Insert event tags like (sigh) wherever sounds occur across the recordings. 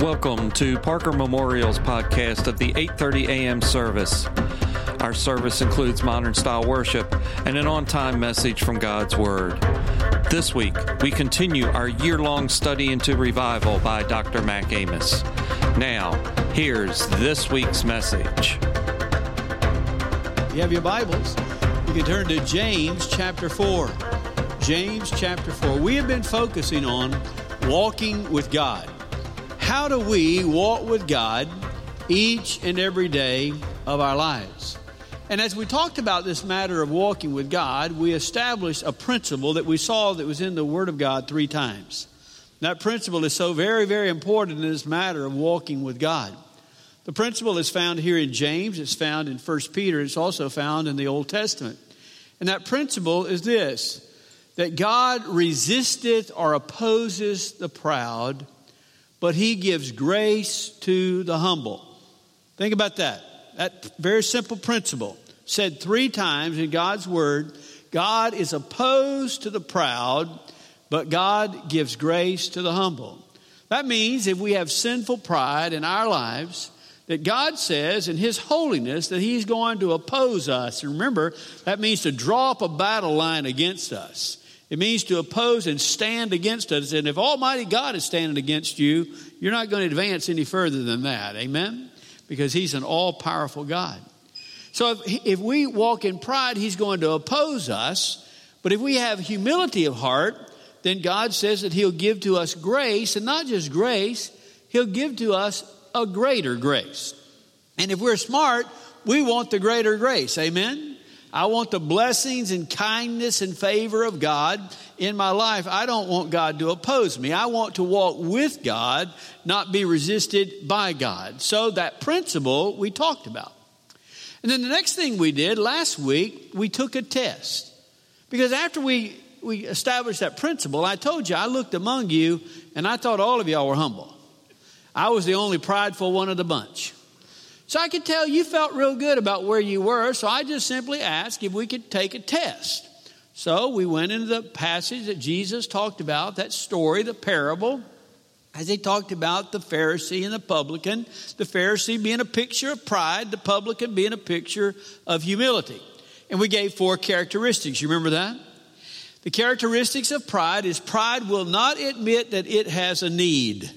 Welcome to Parker Memorial's podcast of the 8:30 a.m. service. Our service includes modern style worship and an on-time message from God's word. This week, we continue our year-long study into revival by Dr. Mac Amos. Now, here's this week's message. You have your Bibles. You can turn to James chapter 4. James chapter 4. We have been focusing on walking with God. How do we walk with God each and every day of our lives? And as we talked about this matter of walking with God, we established a principle that we saw that was in the Word of God three times. That principle is so very, very important in this matter of walking with God. The principle is found here in James, it's found in 1 Peter, it's also found in the Old Testament. And that principle is this that God resisteth or opposes the proud but he gives grace to the humble. Think about that. That very simple principle said three times in God's word God is opposed to the proud, but God gives grace to the humble. That means if we have sinful pride in our lives, that God says in His holiness that He's going to oppose us. Remember, that means to draw up a battle line against us. It means to oppose and stand against us. And if Almighty God is standing against you, you're not going to advance any further than that. Amen? Because He's an all powerful God. So if, if we walk in pride, He's going to oppose us. But if we have humility of heart, then God says that He'll give to us grace, and not just grace, He'll give to us a greater grace. And if we're smart, we want the greater grace. Amen? I want the blessings and kindness and favor of God in my life. I don't want God to oppose me. I want to walk with God, not be resisted by God. So that principle we talked about. And then the next thing we did last week, we took a test. Because after we, we established that principle, I told you, I looked among you and I thought all of y'all were humble. I was the only prideful one of the bunch. So I could tell you felt real good about where you were, so I just simply asked if we could take a test. So we went into the passage that Jesus talked about, that story, the parable, as he talked about the Pharisee and the publican, the Pharisee being a picture of pride, the publican being a picture of humility. And we gave four characteristics. You remember that? The characteristics of pride is pride will not admit that it has a need.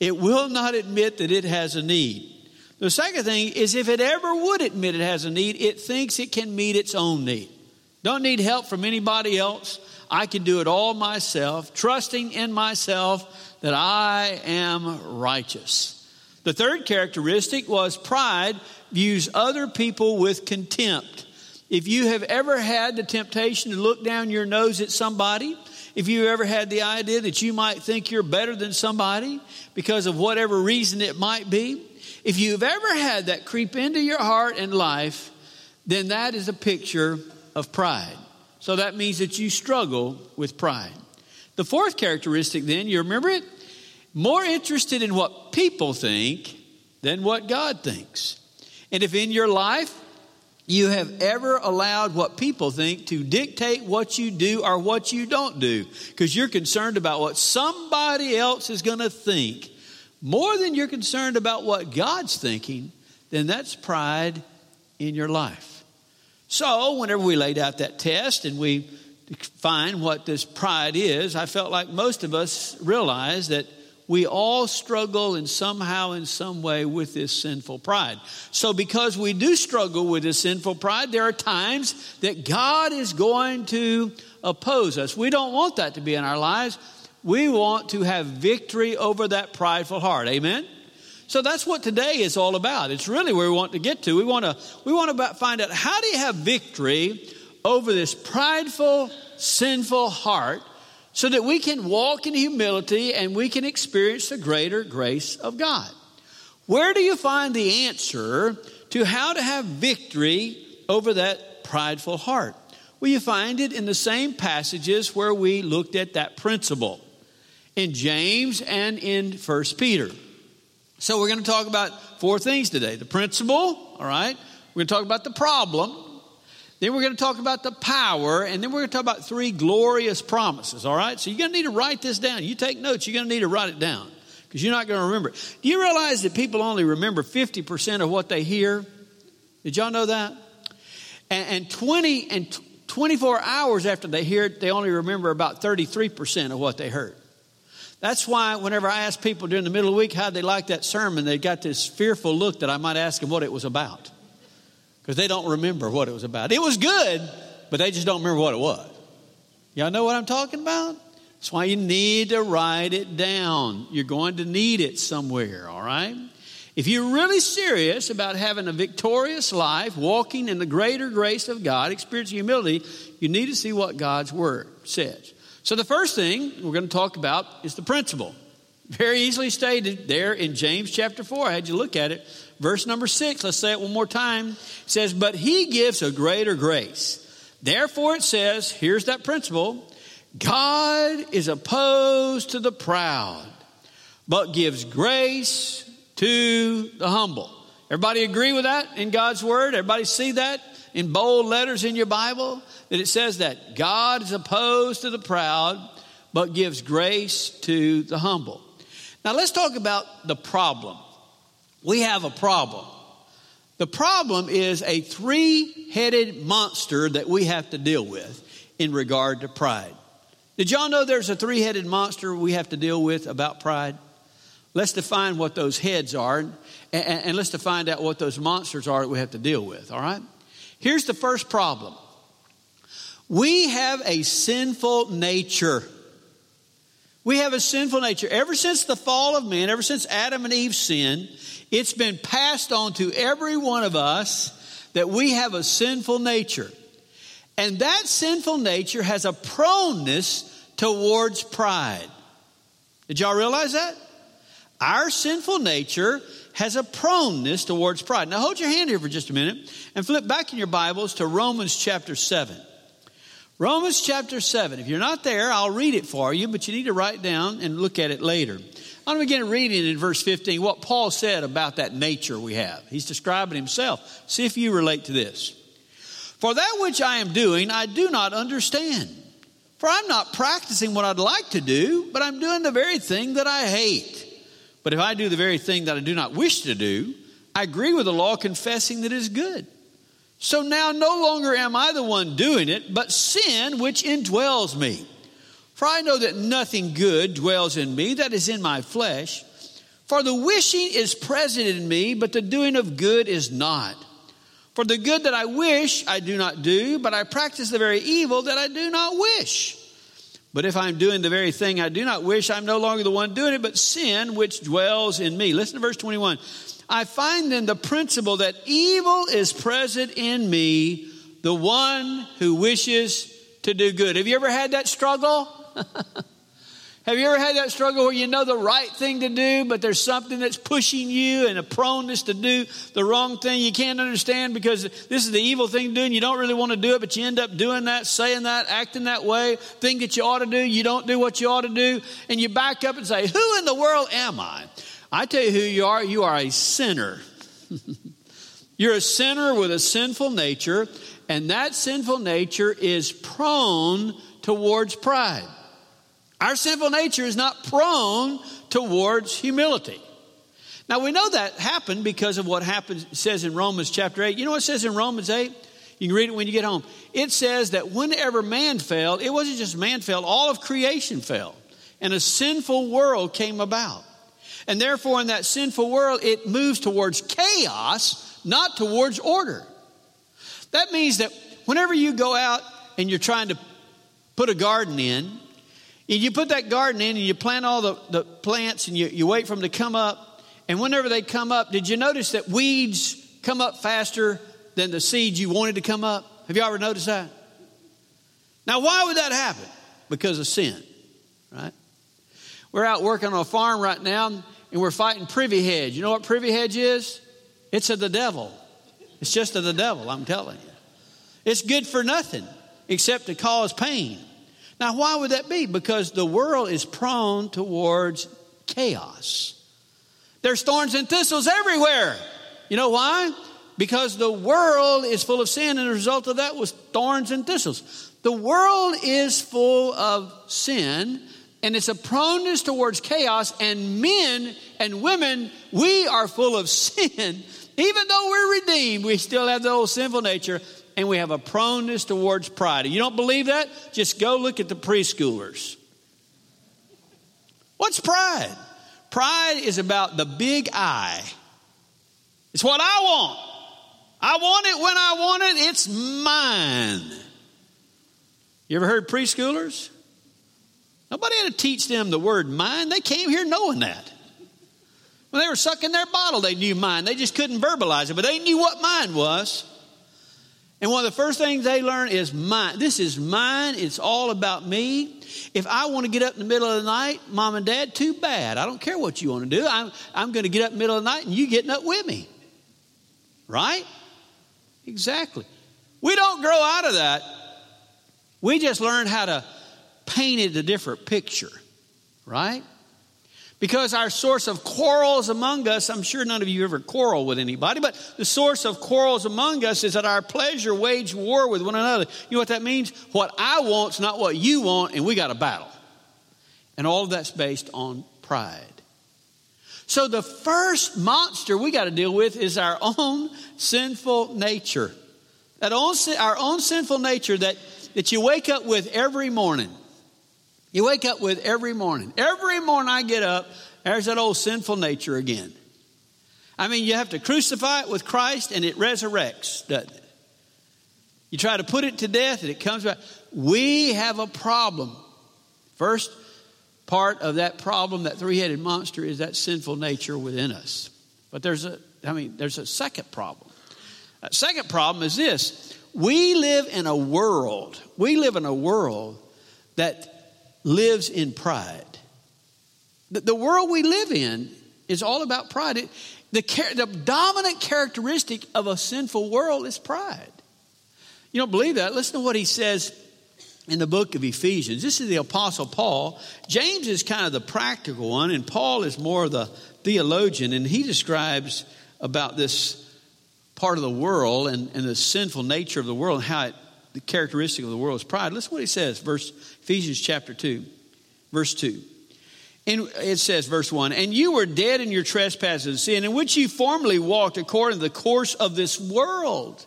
It will not admit that it has a need. The second thing is if it ever would admit it has a need, it thinks it can meet its own need. Don't need help from anybody else. I can do it all myself, trusting in myself that I am righteous. The third characteristic was pride views other people with contempt. If you have ever had the temptation to look down your nose at somebody, if you ever had the idea that you might think you're better than somebody because of whatever reason it might be, if you've ever had that creep into your heart and life, then that is a picture of pride. So that means that you struggle with pride. The fourth characteristic, then, you remember it? More interested in what people think than what God thinks. And if in your life you have ever allowed what people think to dictate what you do or what you don't do, because you're concerned about what somebody else is going to think more than you're concerned about what God's thinking, then that's pride in your life. So, whenever we laid out that test and we find what this pride is, I felt like most of us realize that we all struggle in somehow, in some way, with this sinful pride. So, because we do struggle with this sinful pride, there are times that God is going to oppose us. We don't want that to be in our lives. We want to have victory over that prideful heart. Amen? So that's what today is all about. It's really where we want to get to. We want to we want to find out how do you have victory over this prideful, sinful heart so that we can walk in humility and we can experience the greater grace of God. Where do you find the answer to how to have victory over that prideful heart? Well, you find it in the same passages where we looked at that principle in James and in First Peter. So we're going to talk about four things today the principle, all right? We're going to talk about the problem. Then we're going to talk about the power, and then we're going to talk about three glorious promises, all right? So you're going to need to write this down. You take notes, you're going to need to write it down because you're not going to remember. It. Do you realize that people only remember 50% of what they hear? Did y'all know that? And, and 20 and 24 hours after they hear it, they only remember about 33% of what they heard. That's why whenever I ask people during the middle of the week how they like that sermon, they got this fearful look that I might ask them what it was about. Because they don't remember what it was about. It was good, but they just don't remember what it was. Y'all know what I'm talking about? That's why you need to write it down. You're going to need it somewhere, all right? If you're really serious about having a victorious life, walking in the greater grace of God, experiencing humility, you need to see what God's Word says. So, the first thing we're going to talk about is the principle. Very easily stated there in James chapter 4. I had you look at it. Verse number 6, let's say it one more time. It says, But he gives a greater grace. Therefore, it says, here's that principle God is opposed to the proud, but gives grace to the humble. Everybody agree with that in God's word? Everybody see that in bold letters in your Bible? That it says that God is opposed to the proud, but gives grace to the humble. Now let's talk about the problem. We have a problem. The problem is a three headed monster that we have to deal with in regard to pride. Did y'all know there's a three headed monster we have to deal with about pride? Let's define what those heads are, and, and, let's define out what those monsters are that we have to deal with, all right? Here's the first problem we have a sinful nature. We have a sinful nature. Ever since the fall of man, ever since Adam and Eve sinned, it's been passed on to every one of us that we have a sinful nature. And that sinful nature has a proneness towards pride. Did y'all realize that? Our sinful nature has a proneness towards pride. Now hold your hand here for just a minute and flip back in your Bibles to Romans chapter 7. Romans chapter 7. If you're not there, I'll read it for you, but you need to write down and look at it later. I'm going to begin reading in verse 15 what Paul said about that nature we have. He's describing himself. See if you relate to this. For that which I am doing, I do not understand. For I'm not practicing what I'd like to do, but I'm doing the very thing that I hate. But if I do the very thing that I do not wish to do, I agree with the law, confessing that it is good. So now no longer am I the one doing it, but sin which indwells me. For I know that nothing good dwells in me, that is in my flesh. For the wishing is present in me, but the doing of good is not. For the good that I wish, I do not do, but I practice the very evil that I do not wish. But if I'm doing the very thing I do not wish, I'm no longer the one doing it, but sin which dwells in me. Listen to verse 21. I find then the principle that evil is present in me, the one who wishes to do good. Have you ever had that struggle? (laughs) Have you ever had that struggle where you know the right thing to do, but there's something that's pushing you and a proneness to do the wrong thing you can't understand because this is the evil thing to do and you don't really want to do it, but you end up doing that, saying that, acting that way, think that you ought to do, you don't do what you ought to do, and you back up and say, Who in the world am I? I tell you who you are, you are a sinner. (laughs) You're a sinner with a sinful nature, and that sinful nature is prone towards pride. Our sinful nature is not prone towards humility. Now we know that happened because of what happens says in Romans chapter 8. You know what it says in Romans 8? You can read it when you get home. It says that whenever man fell, it wasn't just man fell, all of creation fell. And a sinful world came about. And therefore, in that sinful world, it moves towards chaos, not towards order. That means that whenever you go out and you're trying to put a garden in, you put that garden in and you plant all the, the plants and you, you wait for them to come up. And whenever they come up, did you notice that weeds come up faster than the seeds you wanted to come up? Have you ever noticed that? Now, why would that happen? Because of sin, right? We're out working on a farm right now and we're fighting privy hedge. You know what privy hedge is? It's of the devil. It's just of the devil, I'm telling you. It's good for nothing except to cause pain. Now, why would that be? Because the world is prone towards chaos. There's thorns and thistles everywhere. You know why? Because the world is full of sin, and the result of that was thorns and thistles. The world is full of sin. and it's a proneness towards chaos. And men and women, we are full of (laughs) sin. Even though we're redeemed, we still have the old sinful nature, and we have a proneness towards pride. You don't believe that? Just go look at the preschoolers. What's pride? Pride is about the big I. It's what I want. I want it when I want it. It's mine. You ever heard preschoolers? Nobody had to teach them the word mine. They came here knowing that. When they were sucking their bottle, they knew mine. They just couldn't verbalize it, but they knew what mine was. And one of the first things they learn is mine. This is mine. It's all about me. If I want to get up in the middle of the night, mom and dad, too bad. I don't care what you want to do. I'm, I'm going to get up in the middle of the night and you getting up with me. Right? Exactly. We don't grow out of that. We just learn how to paint it a different picture. Right? Because our source of quarrels among us, I'm sure none of you ever quarrel with anybody, but the source of quarrels among us is that our pleasure wage war with one another. You know what that means? What I want's not what you want, and we got a battle. And all of that's based on pride. So the first monster we got to deal with is our own sinful nature. That own, our own sinful nature that, that you wake up with every morning. You wake up with every morning. Every morning I get up, there's that old sinful nature again. I mean, you have to crucify it with Christ and it resurrects, doesn't it? You try to put it to death and it comes back. We have a problem. First part of that problem, that three headed monster, is that sinful nature within us. But there's a, I mean, there's a second problem. That second problem is this we live in a world, we live in a world that lives in pride. The, the world we live in is all about pride. It, the, the dominant characteristic of a sinful world is pride. You don't believe that? Listen to what he says in the book of Ephesians. This is the Apostle Paul. James is kind of the practical one, and Paul is more the theologian, and he describes about this part of the world and, and the sinful nature of the world and how it the characteristic of the world is pride. Listen what he says, verse Ephesians chapter 2, verse 2. And it says, verse 1 And you were dead in your trespasses and sin, in which you formerly walked according to the course of this world,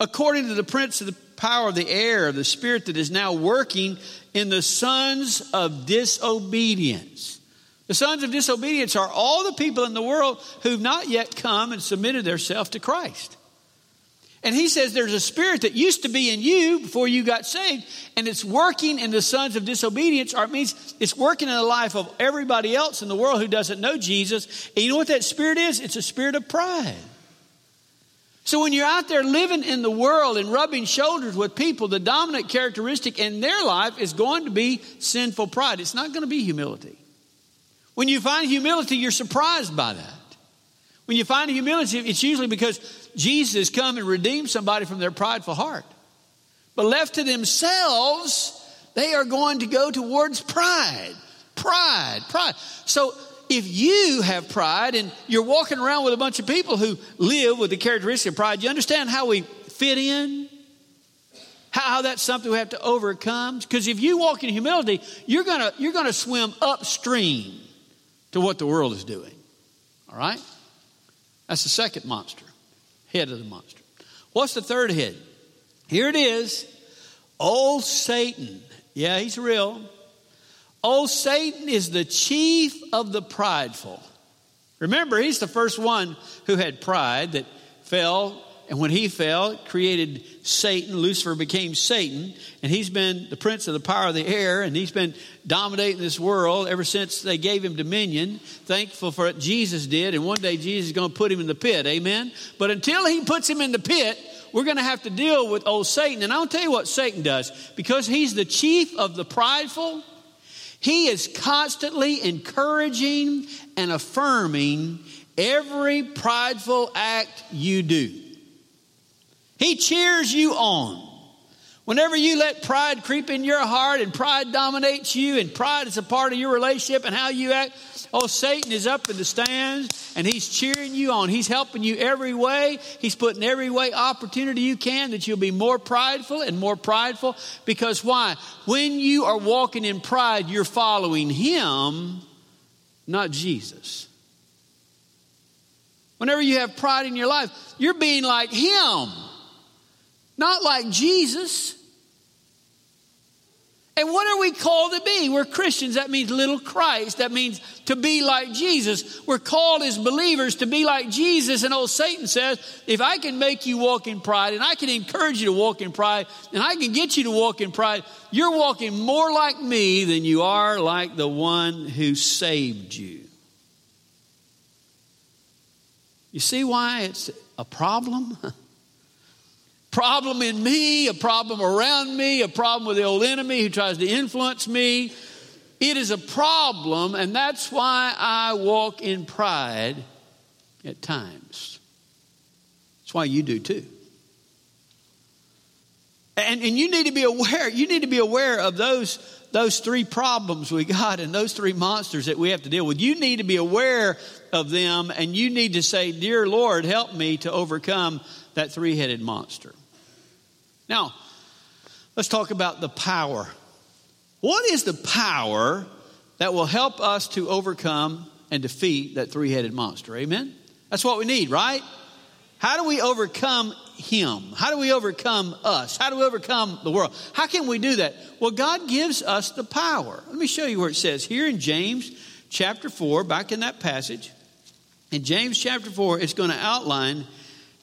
according to the prince of the power of the air, of the spirit that is now working in the sons of disobedience. The sons of disobedience are all the people in the world who've not yet come and submitted themselves to Christ. And he says there's a spirit that used to be in you before you got saved, and it's working in the sons of disobedience, or it means it's working in the life of everybody else in the world who doesn't know Jesus. And you know what that spirit is? It's a spirit of pride. So when you're out there living in the world and rubbing shoulders with people, the dominant characteristic in their life is going to be sinful pride. It's not going to be humility. When you find humility, you're surprised by that. When you find humility, it's usually because Jesus come and redeem somebody from their prideful heart. But left to themselves, they are going to go towards pride. Pride, pride. So if you have pride and you're walking around with a bunch of people who live with the characteristic of pride, you understand how we fit in? How, that's something we have to overcome? Because if you walk in humility, you're gonna you're gonna swim upstream to what the world is doing. All right? That's the second monster, head of the monster. What's the third head? Here it is Old Satan. Yeah, he's real. Old Satan is the chief of the prideful. Remember, he's the first one who had pride that fell and when he fell, it created Satan. Lucifer became Satan. And he's been the prince of the power of the air. And he's been dominating this world ever since they gave him dominion. Thankful for what Jesus did. And one day Jesus is going to put him in the pit. Amen. But until he puts him in the pit, we're going to have to deal with old Satan. And I'll tell you what Satan does. Because he's the chief of the prideful, he is constantly encouraging and affirming every prideful act you do. He cheers you on. Whenever you let pride creep in your heart and pride dominates you and pride is a part of your relationship and how you act, oh, Satan is up in the stands and he's cheering you on. He's helping you every way. He's putting every way opportunity you can that you'll be more prideful and more prideful. Because why? When you are walking in pride, you're following him, not Jesus. Whenever you have pride in your life, you're being like him not like Jesus. And what are we called to be? We're Christians. That means little Christ. That means to be like Jesus. We're called as believers to be like Jesus. And old Satan says, if I can make you walk in pride and I can encourage you to walk in pride and I can get you to walk in pride, you're walking more like me than you are like the one who saved you. You see why it's a problem? (laughs) problem in me, a problem around me, a problem with the old enemy who tries to influence me. It is a problem, and that's why I walk in pride at times. That's why you do too. And, and you need to be aware, you need to be aware of those, those three problems we got and those three monsters that we have to deal with. You need to be aware of them, and you need to say, Dear Lord, help me to overcome that three headed monster. Now, let's talk about the power. What is the power that will help us to overcome and defeat that three headed monster? Amen? That's what we need, right? How do we overcome him? How do we overcome us? How do we overcome the world? How can we do that? Well, God gives us the power. Let me show you where it says here in James chapter 4, back in that passage. In James chapter 4, it's going to outline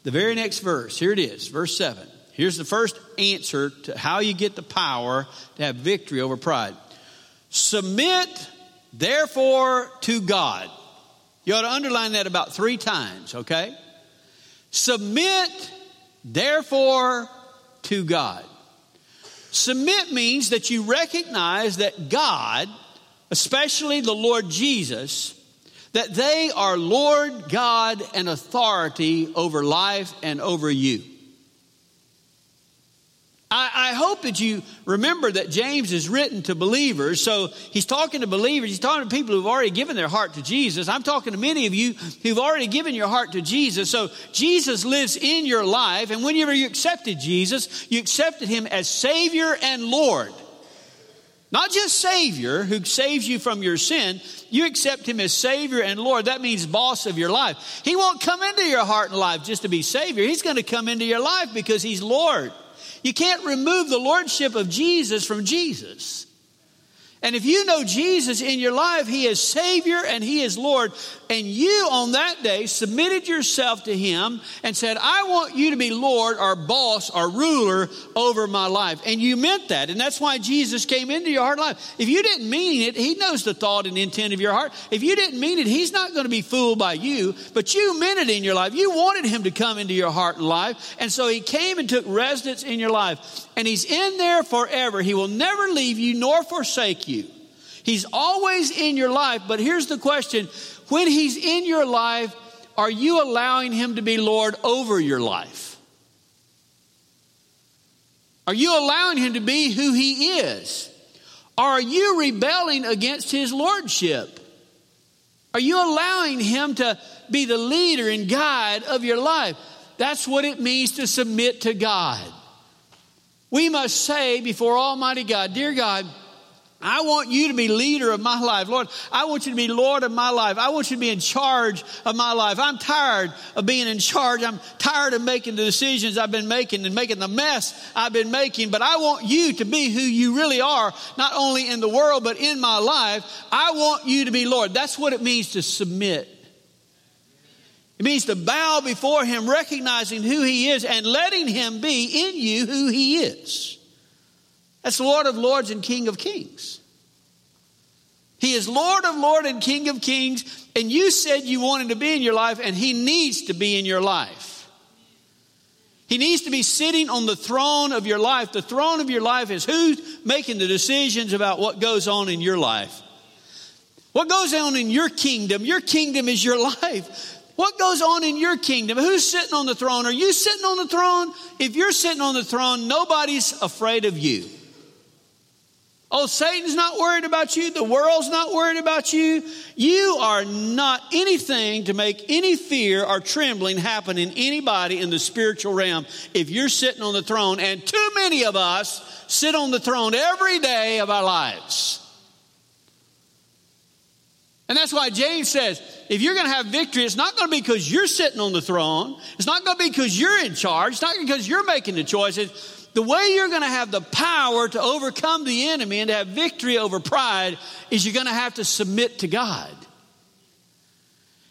the very next verse. Here it is, verse 7. Here's the first answer to how you get the power to have victory over pride. Submit, therefore, to God. You ought to underline that about three times, okay? Submit, therefore, to God. Submit means that you recognize that God, especially the Lord Jesus, that they are Lord, God, and authority over life and over you. I, I, hope that you remember that James is written to believers. So he's talking to believers. He's talking to people who've already given their heart to Jesus. I'm talking to many of you who've already given your heart to Jesus. So Jesus lives in your life. And whenever you accepted Jesus, you accepted him as Savior and Lord. Not just Savior who saves you from your sin, you accept Him as Savior and Lord. That means boss of your life. He won't come into your heart and life just to be Savior. He's going to come into your life because He's Lord. You can't remove the lordship of Jesus from Jesus. And if you know Jesus in your life, He is Savior and He is Lord, and you on that day submitted yourself to Him and said, I want you to be Lord or boss or ruler over my life. And you meant that. And that's why Jesus came into your heart life. If you didn't mean it, He knows the thought and intent of your heart. If you didn't mean it, He's not going to be fooled by you, but you meant it in your life. You wanted Him to come into your heart and life. And so He came and took residence in your life. And He's in there forever. He will never leave you nor forsake you. He's always in your life, but here's the question when He's in your life, are you allowing Him to be Lord over your life? Are you allowing Him to be who He is? Are you rebelling against His Lordship? Are you allowing Him to be the leader and guide of your life? That's what it means to submit to God. We must say before Almighty God, Dear God, I want you to be leader of my life. Lord, I want you to be Lord of my life. I want you to be in charge of my life. I'm tired of being in charge. I'm tired of making the decisions I've been making and making the mess I've been making. But I want you to be who you really are, not only in the world, but in my life. I want you to be Lord. That's what it means to submit. It means to bow before Him, recognizing who He is and letting Him be in you who He is. That's Lord of Lords and King of Kings. He is Lord of Lords and King of Kings, and you said you wanted to be in your life, and He needs to be in your life. He needs to be sitting on the throne of your life. The throne of your life is who's making the decisions about what goes on in your life. What goes on in your kingdom? Your kingdom is your (laughs) life. What goes on in your kingdom? Who's sitting on the throne? Are you sitting on the throne? If you're sitting on the throne, nobody's afraid of you. Oh, Satan's not worried about you. The world's not worried about you. You are not anything to make any fear or trembling happen in anybody in the spiritual realm if you're sitting on the throne. And too many of us sit on the throne every day of our lives. And that's why James says if you're going to have victory, it's not going to be because you're sitting on the throne. It's not going to be because you're in charge. It's not because you're making the choices. The way you're going to have the power to overcome the enemy and to have victory over pride is you're going to have to submit to God.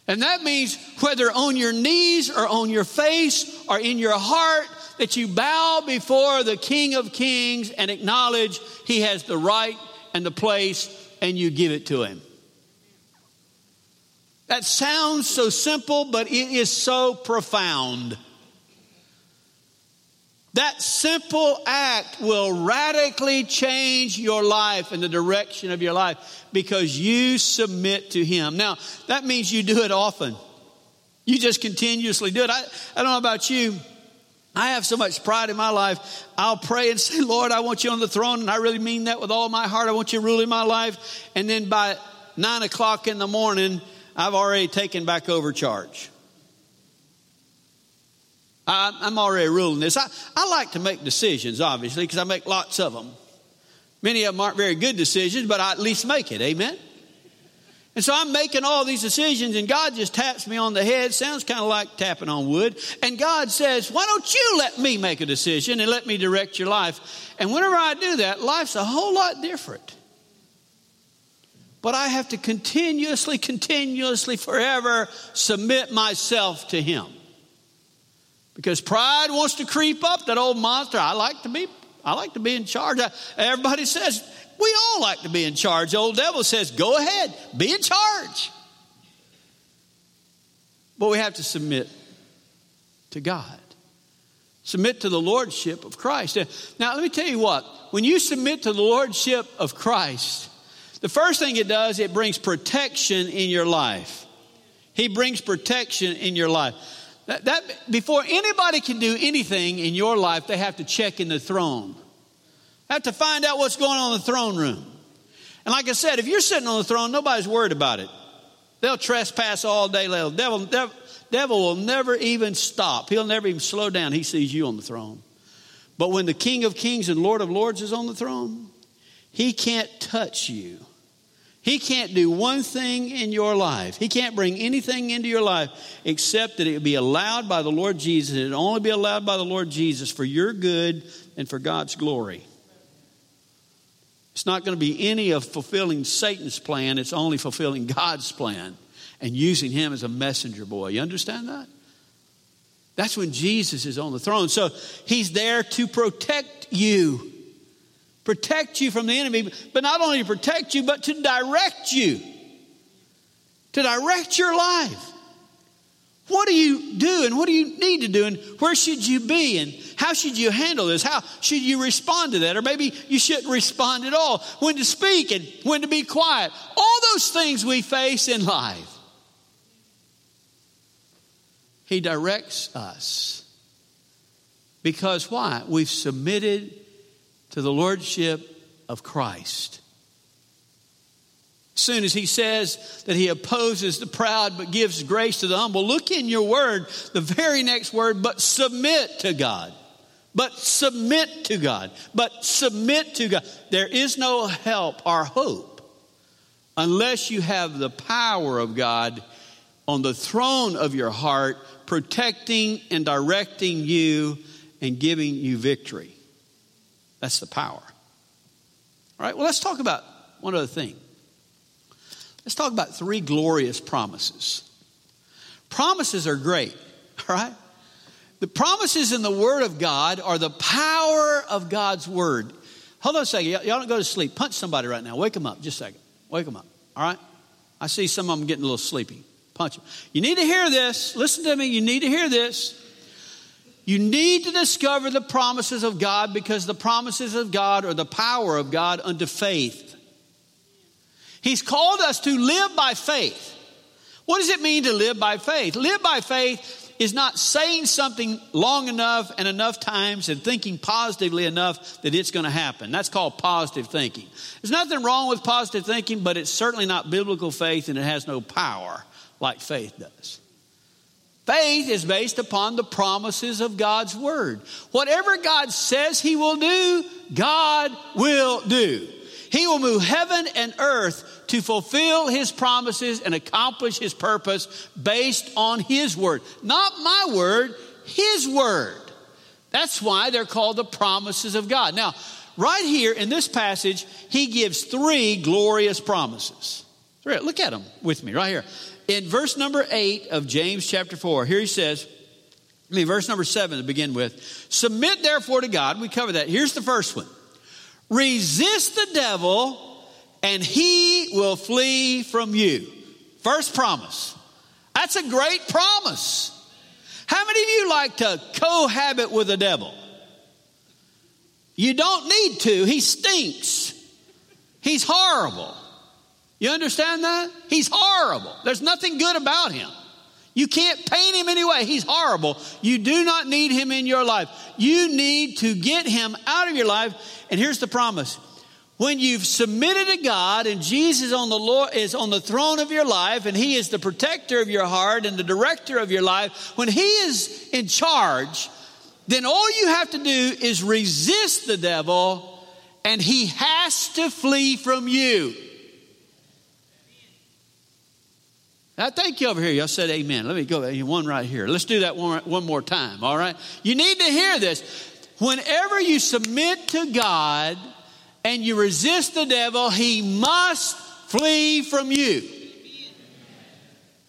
And that means whether on your knees or on your face or in your heart, that you bow before the King of Kings and acknowledge He has the right and the place and you give it to Him. That sounds so simple, but it is so profound. That simple act will radically change your life and the direction of your life because you submit to Him. Now, that means you do it often. You just continuously do it. I, I don't know about you. I have so much pride in my life. I'll pray and say, Lord, I want you on the throne. And I really mean that with all my heart. I want you ruling my life. And then by nine o'clock in the morning, I've already taken back over charge. Um, I'm already ruling this. I, I like to make decisions, obviously, because I make lots of them. Many of them aren't very good decisions, but I at least make it. Amen? And so I'm making all these decisions, and God just taps me on the head. Sounds kind of like tapping on wood. And God says, Why don't you let me make a decision and let me direct your life? And whenever I do that, life's a whole lot different. But I have to continuously, continuously, forever submit myself to Him. Because pride wants to creep up, that old monster. I like to be, I like to be in charge. Everybody says, we all like to be in charge. The old devil says, go ahead, be in charge. But we have to submit to God. Submit to the lordship of Christ. Now, let me tell you what. When you submit to the lordship of Christ, the first thing it does, it brings protection in your life. He brings protection in your life. That, that, before anybody can do anything in your life, they have to check in the throne. Have to find out what's going on in the throne room. And like I said, if you're sitting on the throne, nobody's worried about it. They'll trespass all day long. Devil, devil, devil will never even stop. He'll never even slow down. He sees you on the throne. But when the King of Kings and Lord of Lords is on the throne, he can't touch you he can't do one thing in your life. He can't bring anything into your life except that it be allowed by the Lord Jesus. It only be allowed by the Lord Jesus for your good and for God's glory. It's not going to be any of fulfilling Satan's plan, it's only fulfilling God's plan and using him as a messenger boy. You understand that? That's when Jesus is on the throne. So he's there to protect you protect you from the enemy, but not only to protect you, but to direct you, to direct your life. What do you do and what do you need to do and where should you be and how should you handle this? How should you respond to that? Or maybe you shouldn't respond at all. When to speak and when to be quiet. All those things we face in life. He directs us. Because why? We've submitted to the lordship of Christ. As soon as he says that he opposes the proud but gives grace to the humble, look in your word, the very next word, but submit to God. But submit to God. But submit to God. There is no help or hope unless you have the power of God on the throne of your heart, protecting and directing you and giving you victory. That's the power. All right, well, let's talk about one other thing. Let's talk about three glorious promises. Promises are great, (laughs) all right? The promises in the Word of God are the power of God's Word. Hold on a second. Y'all don't go to sleep. Punch somebody right now. Wake them up. Just a second. Wake them up. All right? I see some of them getting a little sleepy. Punch them. You need to hear this. Listen to me. You need to hear this. You need to discover the promises of God because the promises of God are the power of God unto faith. He's called us to live by faith. What does it mean to live by faith? Live by faith is not saying something long enough and enough times and thinking positively enough that it's going to happen. That's called positive thinking. There's nothing wrong with positive thinking, but it's certainly not biblical faith and it has no power like faith does. Faith is based upon the promises of God's word. Whatever God says he will do, God will do. He will move heaven and earth to fulfill his promises and accomplish his purpose based on his word. Not my word, his word. That's why they're called the promises of God. Now, right here in this passage, he gives three glorious promises. Look at them with me right here. In verse number 8 of James chapter 4, here he says, I mean, verse number 7 to begin with, submit therefore to God. We covered that. Here's the first one resist the devil and he will flee from you. First promise. That's a great promise. How many of you like to cohabit with the devil? You don't need to. He stinks. He's horrible. You understand that? He's horrible. There's nothing good about him. You can't paint him anyway. He's horrible. You do not need him in your life. You need to get him out of your life. And here's the promise when you've submitted to God and Jesus on the Lord is on the throne of your life and he is the protector of your heart and the director of your life, when he is in charge, then all you have to do is resist the devil and he has to flee from you. I thank you over here. Y'all said amen. Let me go. One right here. Let's do that one, one more time. All right. You need to hear this. Whenever you submit to God, and you resist the devil, he must flee from you.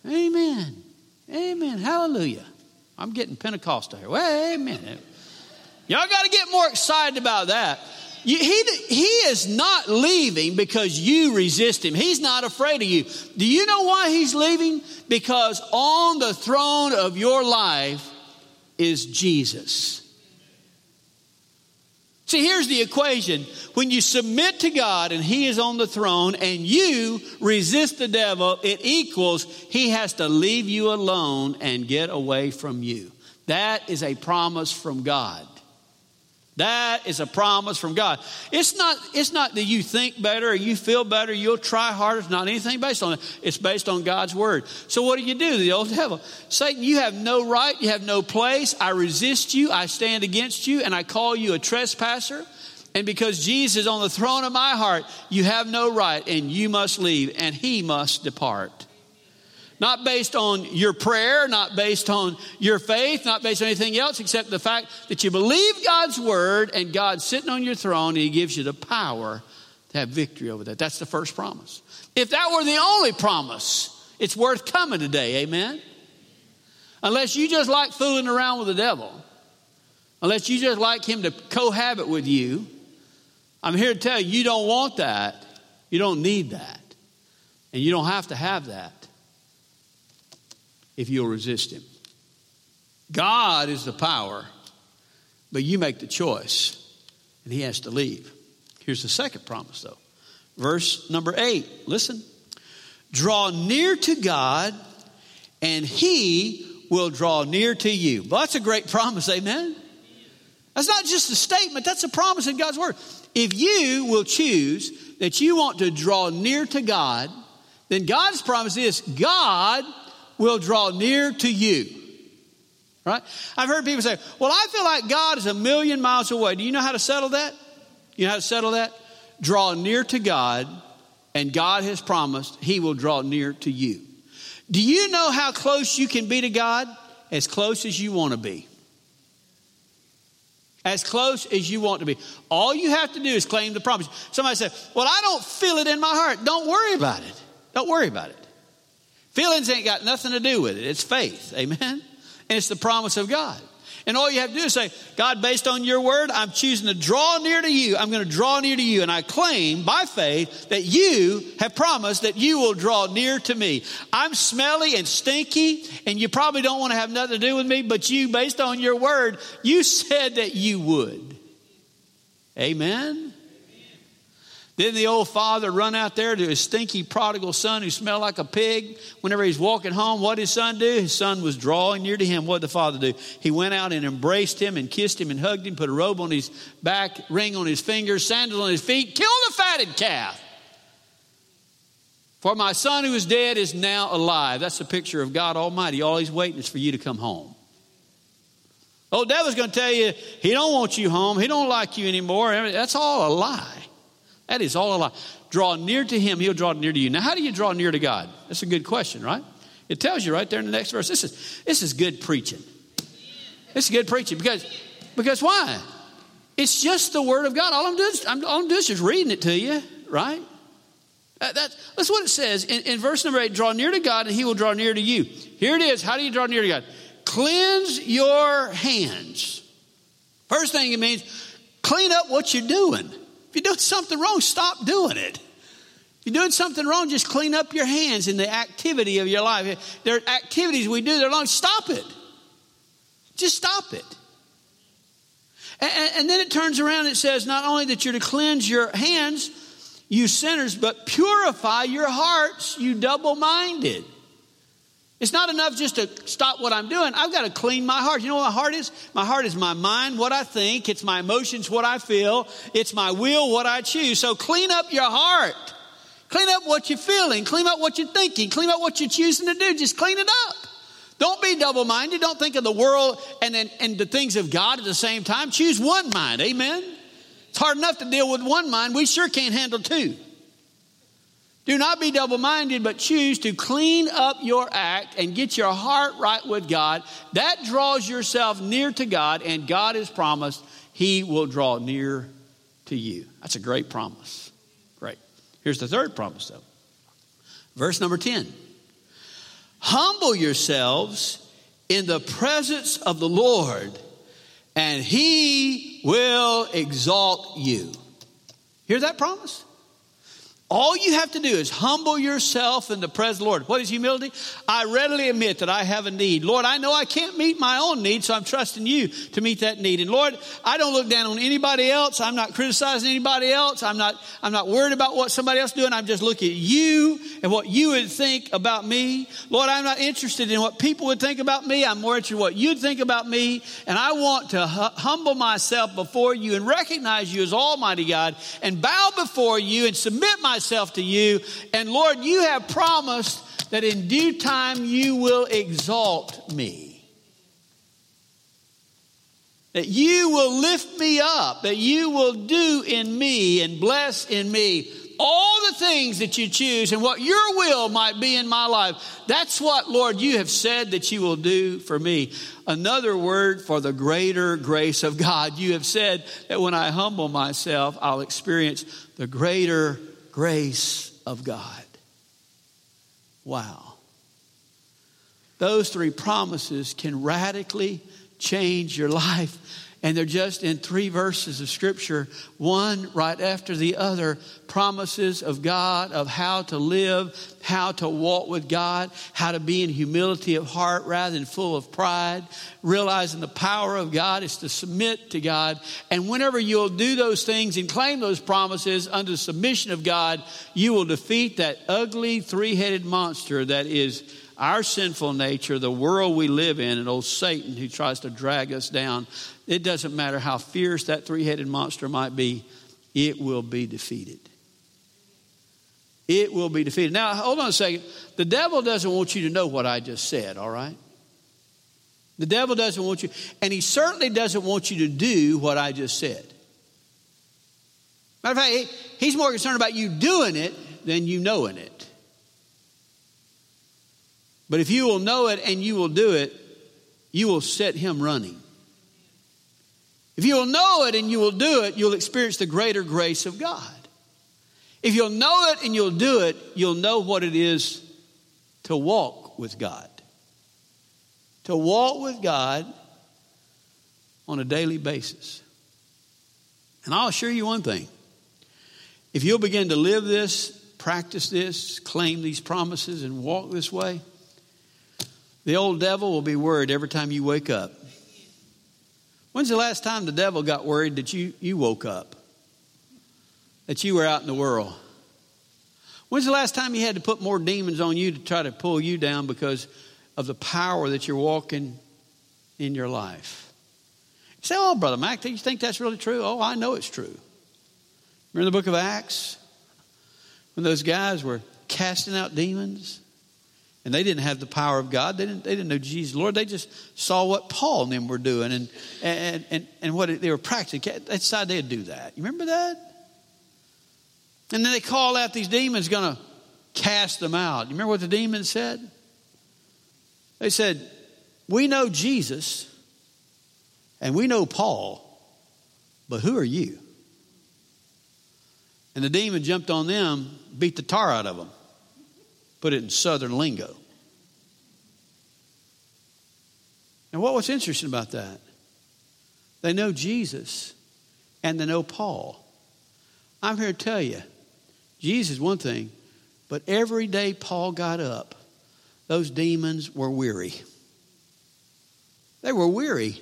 Amen. Amen. Hallelujah. I'm getting Pentecostal here. Well, amen. Y'all got to get more excited about that. You, he, he is not leaving because you resist him. He's not afraid of you. Do you know why he's leaving? Because on the throne of your life is Jesus. See, here's the equation. When you submit to God and He is on the throne and you resist the devil, it equals He has to leave you alone and get away from you. That is a promise from God. That is a promise from God. It's not, it's not that you think better or you feel better, you'll try harder. It's not anything based on it. It's based on God's word. So what do you do? The old devil. Satan, you have no right, you have no place. I resist you, I stand against you, and I call you a trespasser. And because Jesus is on the throne of my heart, you have no right, and you must leave, and he must depart. Not based on your prayer, not based on your faith, not based on anything else except the fact that you believe God's word and God's sitting on your throne and He gives you the power to have victory over that. That's the first promise. If that were the only promise, it's worth coming today, amen? Unless you just like fooling around with the devil, unless you just like him to cohabit with you, I'm here to tell you, you don't want that. You don't need that. And you don't have to have that if you'll resist him. God is the power, but you make the choice, and he has to leave. Here's the second promise, though. Verse number eight listen. Draw near to God, and he will draw near to you. Well, that's a great (laughs) promise, amen? That's not just a statement, that's a promise in God's word. If you will choose that you want to draw near to God, then God's promise is God will draw near to you. Right? I've heard people say, Well, I feel like God is a million miles away. Do you know how to settle that? You know how to settle that? Draw near to God, and God has promised He will draw near to you. Do you know how close you can be to God? As close as you want to be. As close as you want to be. All you have to do is claim the promise. Somebody said, Well, I don't feel it in my heart. Don't worry about it. Don't worry about it. Feelings ain't got nothing to do with it. It's faith. Amen. And it's the promise of God. And all you have to do is say, God, based on your word, I'm choosing to draw near to you. I'm going to draw near to you. And I claim by faith that you have promised that you will draw near to me. I'm smelly and stinky, and you probably don't want to have nothing to do with me, but you, based on your word, you (laughs) said that you would. Amen. Then the old father run out there to his stinky prodigal son who smelled like a pig. Whenever he's walking home, what did his son do? His son was drawing near to him. What did the father do? He went out and embraced him and kissed him and hugged him, put a robe on his back, ring on his fingers, sandals on his feet, killed a fatted calf. For my son who is dead is now alive. That's a picture of God Almighty. All he's waiting is for you to come home. Oh, devil's going to tell you he don't want you home. He don't like you anymore. That's all a lie. That is all a lie. Draw near to him, he'll draw near to you. Now, how do you draw near to God? That's a good question, right? It tells you right there in the next verse. This is, this is good preaching. This is good preaching because, because why? It's just the word of God. All I'm doing is, I'm, all I'm doing is just reading it to you, right? That, that, that's what it says in, in verse number eight draw near to God and he will draw near to you. Here it is. How do you draw near to God? Cleanse your hands. First thing it means clean up what you're doing. You're doing something wrong, stop doing it. If you're doing something wrong, just clean up your hands in the activity of your life. There are activities we do that are wrong. Stop it. Just stop it. And, and then it turns around and it says not only that you're to cleanse your hands, you sinners, but purify your hearts, you double minded. It's not enough just to stop what I'm doing. I've got to clean my heart. You know what my heart is? My heart is my mind, what I think. It's my emotions, what I feel. It's my will, what I choose. So clean up your heart. Clean up what you're feeling. Clean up what you're thinking. Clean up what you're choosing to do. Just clean it up. Don't be double minded. Don't think of the world and, and, and the things of God at the same time. Choose one mind. Amen. It's hard enough to deal with one mind. We sure can't handle two. Do not be double minded, but choose to clean up your act and get your heart right with God. That draws yourself near to God, and God has promised He will draw near to you. That's a great promise. Great. Here's the third promise, though. Verse number 10 Humble yourselves in the presence of the Lord, and He will exalt you. Hear that promise? All you have to do is humble yourself in the presence of the Lord. What is humility? I readily admit that I have a need. Lord, I know I can't meet my own need, so I'm trusting you to meet that need. And Lord, I don't look down on anybody else. I'm not criticizing anybody else. I'm not, I'm not worried about what somebody else is doing. I'm just looking at you and what you would think about me. Lord, I'm not interested in what people would think about me. I'm more interested in what you'd think about me. And I want to humble myself before you and recognize you as Almighty God and bow before you and submit myself myself to you. And Lord, you have promised that in due time you will exalt me. That you will lift me up, that you will do in me and bless in me all the things that you choose and what your will might be in my life. That's what, Lord, you have said that you will do for me. Another word for the greater grace of God. You have said that when I humble myself, I'll experience the greater grace of God. Wow. Those three promises can radically change your life and they're just in three verses of Scripture, one right after the other, promises of God of how to live, how to walk with God, how to be in humility of heart rather than full of pride, realizing the power of God is to submit to God. And whenever you'll do those things and claim those promises under submission of God, you will defeat that ugly three headed monster that is our sinful nature, the world we live in, and old Satan who tries to drag us down. It doesn't matter how fierce that three headed monster might be, it will be defeated. It will be defeated. Now, hold on a second. The devil doesn't want you to know what I just said, all right? The devil doesn't want you, and he certainly doesn't want you to do what I just said. Matter of fact, he's more concerned about you doing it than you knowing it. But if you will know it and you will do it, you will set him running. If you will know it and you will do it, you'll experience the greater grace of God. If you'll know it and you'll do it, you'll know what it is to walk with God. To walk with God on a daily basis. And I'll assure you one thing if you'll begin to live this, practice this, claim these promises, and walk this way, the old devil will be worried every time you wake up. When's the last time the devil got worried that you, you woke up? that you were out in the world? When's the last time you had to put more demons on you to try to pull you down because of the power that you're walking in your life? You say, Oh, Brother Mac, do you think that's really true? Oh, I know it's true. Remember the book of Acts? When those guys were casting out demons? And they didn't have the power of God. They didn't, they didn't know Jesus, Lord. They just saw what Paul and them were doing and, and, and, and what they were practicing. They decided they'd do that. You remember that? And then they call out these demons going to cast them out. You remember what the demons said? They said, We know Jesus and we know Paul, but who are you? And the demon jumped on them, beat the tar out of them, put it in southern lingo. And what was interesting about that? They know Jesus and they know Paul. I'm here to tell you, Jesus one thing, but every day Paul got up, those demons were weary. They were weary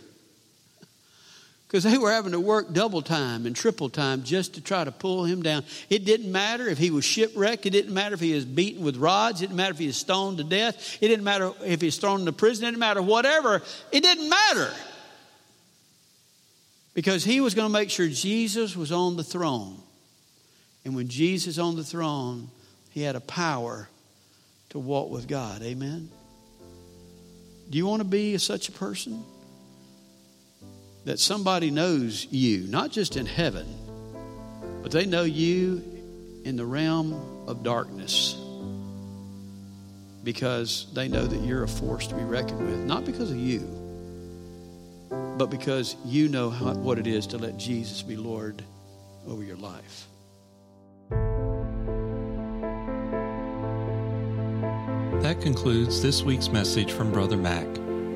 because they were having to work double time and triple time just to try to pull him down. It didn't matter if he was shipwrecked. It didn't matter if he was beaten with rods. It didn't matter if he was stoned to death. It didn't matter if he was thrown into prison. It didn't matter whatever. It didn't matter. Because he was going to make sure Jesus was on the throne. And when Jesus on the throne, he had a power to walk with God. Amen. Do you want to be such a person? That somebody knows you, not just in heaven, but they know you in the realm of darkness because they know that you're a force to be reckoned with, not because of you, but because you know how, what it is to let Jesus be Lord over your life. That concludes this week's message from Brother Mac.